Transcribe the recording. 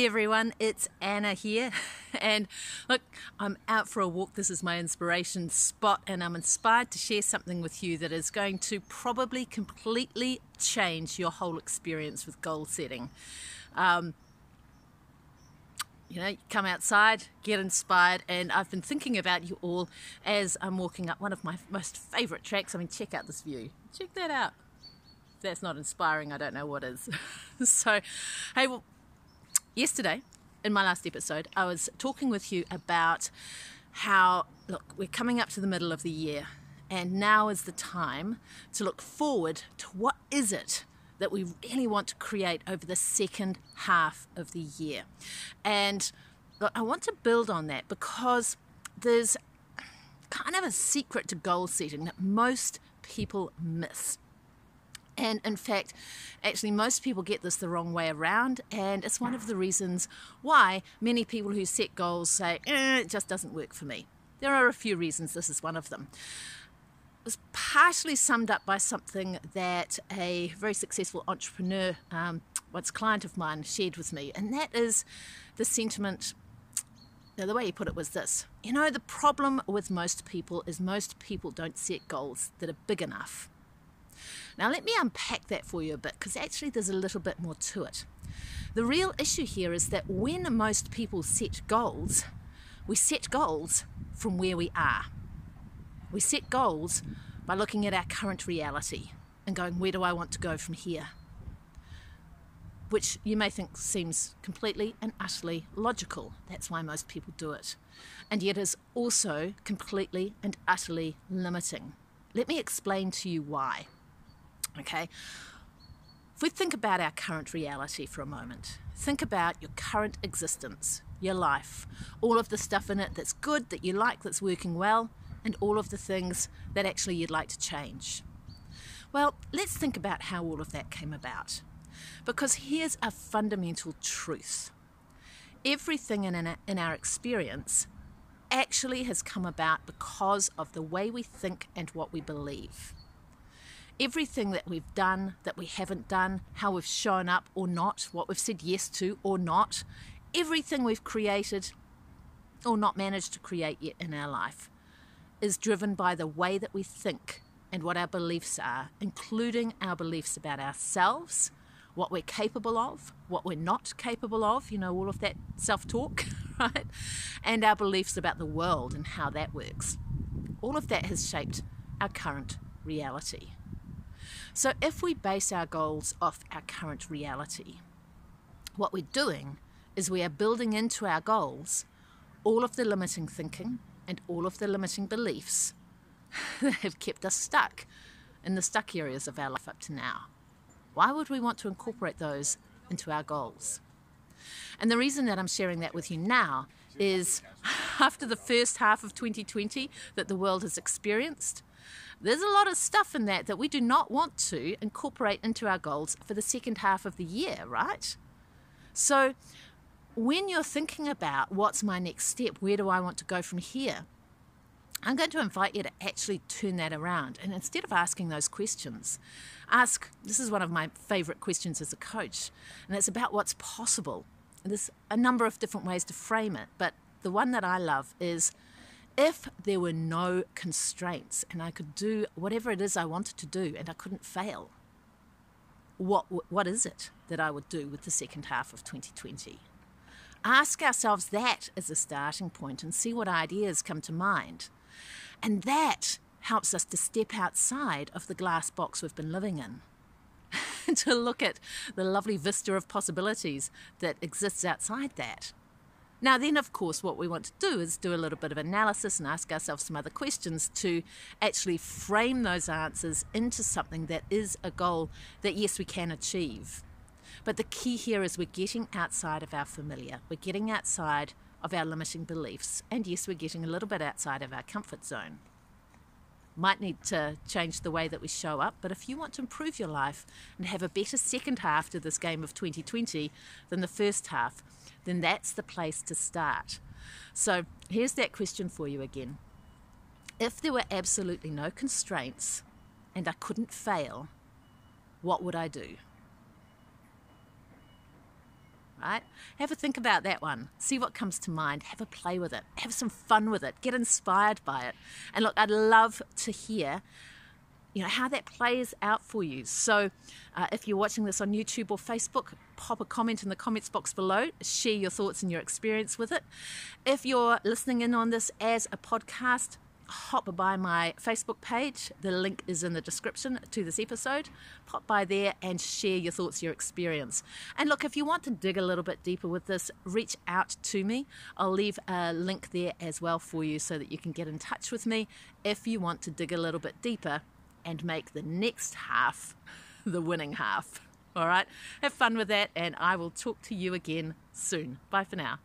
Hey everyone, it's Anna here. And look, I'm out for a walk. This is my inspiration spot, and I'm inspired to share something with you that is going to probably completely change your whole experience with goal setting. Um, you know, come outside, get inspired, and I've been thinking about you all as I'm walking up one of my most favorite tracks. I mean, check out this view. Check that out. If that's not inspiring, I don't know what is. so, hey, well, yesterday in my last episode, I was talking with you about how, look, we're coming up to the middle of the year, and now is the time to look forward to what is it that we really want to create over the second half of the year. And look, I want to build on that because there's kind of a secret to goal setting that most people miss. And in fact, actually, most people get this the wrong way around, and it's one of the reasons why many people who set goals say, eh, it just doesn't work for me. There are a few reasons, this is one of them. It was partially summed up by something that a very successful entrepreneur, um, once client of mine, shared with me, and that is the sentiment. Now, the way he put it was this You know, the problem with most people is most people don't set goals that are big enough. Now, let me unpack that for you a bit because actually there's a little bit more to it. The real issue here is that when most people set goals, we set goals from where we are. We set goals by looking at our current reality and going, where do I want to go from here? Which you may think seems completely and utterly logical. That's why most people do it. And yet is also completely and utterly limiting. Let me explain to you why. Okay? If we think about our current reality for a moment, think about your current existence, your life, all of the stuff in it that's good, that you like, that's working well, and all of the things that actually you'd like to change. Well, let's think about how all of that came about. Because here's a fundamental truth everything in our, in our experience actually has come about because of the way we think and what we believe everything that we've done, that we haven't done, how we've shown up or not, what we've said yes to or not, everything we've created or not managed to create yet in our life is driven by the way that we think and what our beliefs are, including our beliefs about ourselves, what we're capable of, what we're not capable of, you know, all of that self talk, right? And our beliefs about the world and how that works. All of that has shaped our current reality. So, if we base our goals off our current reality, what we're doing is we are building into our goals all of the limiting thinking and all of the limiting beliefs that have kept us stuck in the stuck areas of our life up to now. Why would we want to incorporate those into our goals? And the reason that I'm sharing that with you now is after the first half of 2020 that the world has experienced, there's a lot of stuff in that that we do not want to incorporate into our goals for the second half of the year, right? So, when you're thinking about what's my next step, where do I want to go from here? I'm going to invite you to actually turn that around. And instead of asking those questions, ask this is one of my favorite questions as a coach, and it's about what's possible. There's a number of different ways to frame it, but the one that I love is if there were no constraints and I could do whatever it is I wanted to do and I couldn't fail, what, what is it that I would do with the second half of 2020? Ask ourselves that as a starting point and see what ideas come to mind. And that helps us to step outside of the glass box we've been living in. to look at the lovely vista of possibilities that exists outside that. Now, then, of course, what we want to do is do a little bit of analysis and ask ourselves some other questions to actually frame those answers into something that is a goal that, yes, we can achieve. But the key here is we're getting outside of our familiar, we're getting outside of our limiting beliefs, and yes, we're getting a little bit outside of our comfort zone. Might need to change the way that we show up, but if you want to improve your life and have a better second half to this game of 2020 than the first half, then that's the place to start. So here's that question for you again. If there were absolutely no constraints and I couldn't fail, what would I do? Right? Have a think about that one. See what comes to mind. Have a play with it. Have some fun with it. Get inspired by it. And look, I'd love to hear you know how that plays out for you so uh, if you're watching this on youtube or facebook pop a comment in the comments box below share your thoughts and your experience with it if you're listening in on this as a podcast hop by my Facebook page. The link is in the description to this episode. Pop by there and share your thoughts, your experience. And look, if you want to dig a little bit deeper with this, reach out to me. I'll leave a link there as well for you so that you can get in touch with me if you want to dig a little bit deeper and make the next half the winning half. All right, have fun with that, and I will talk to you again soon. Bye for now.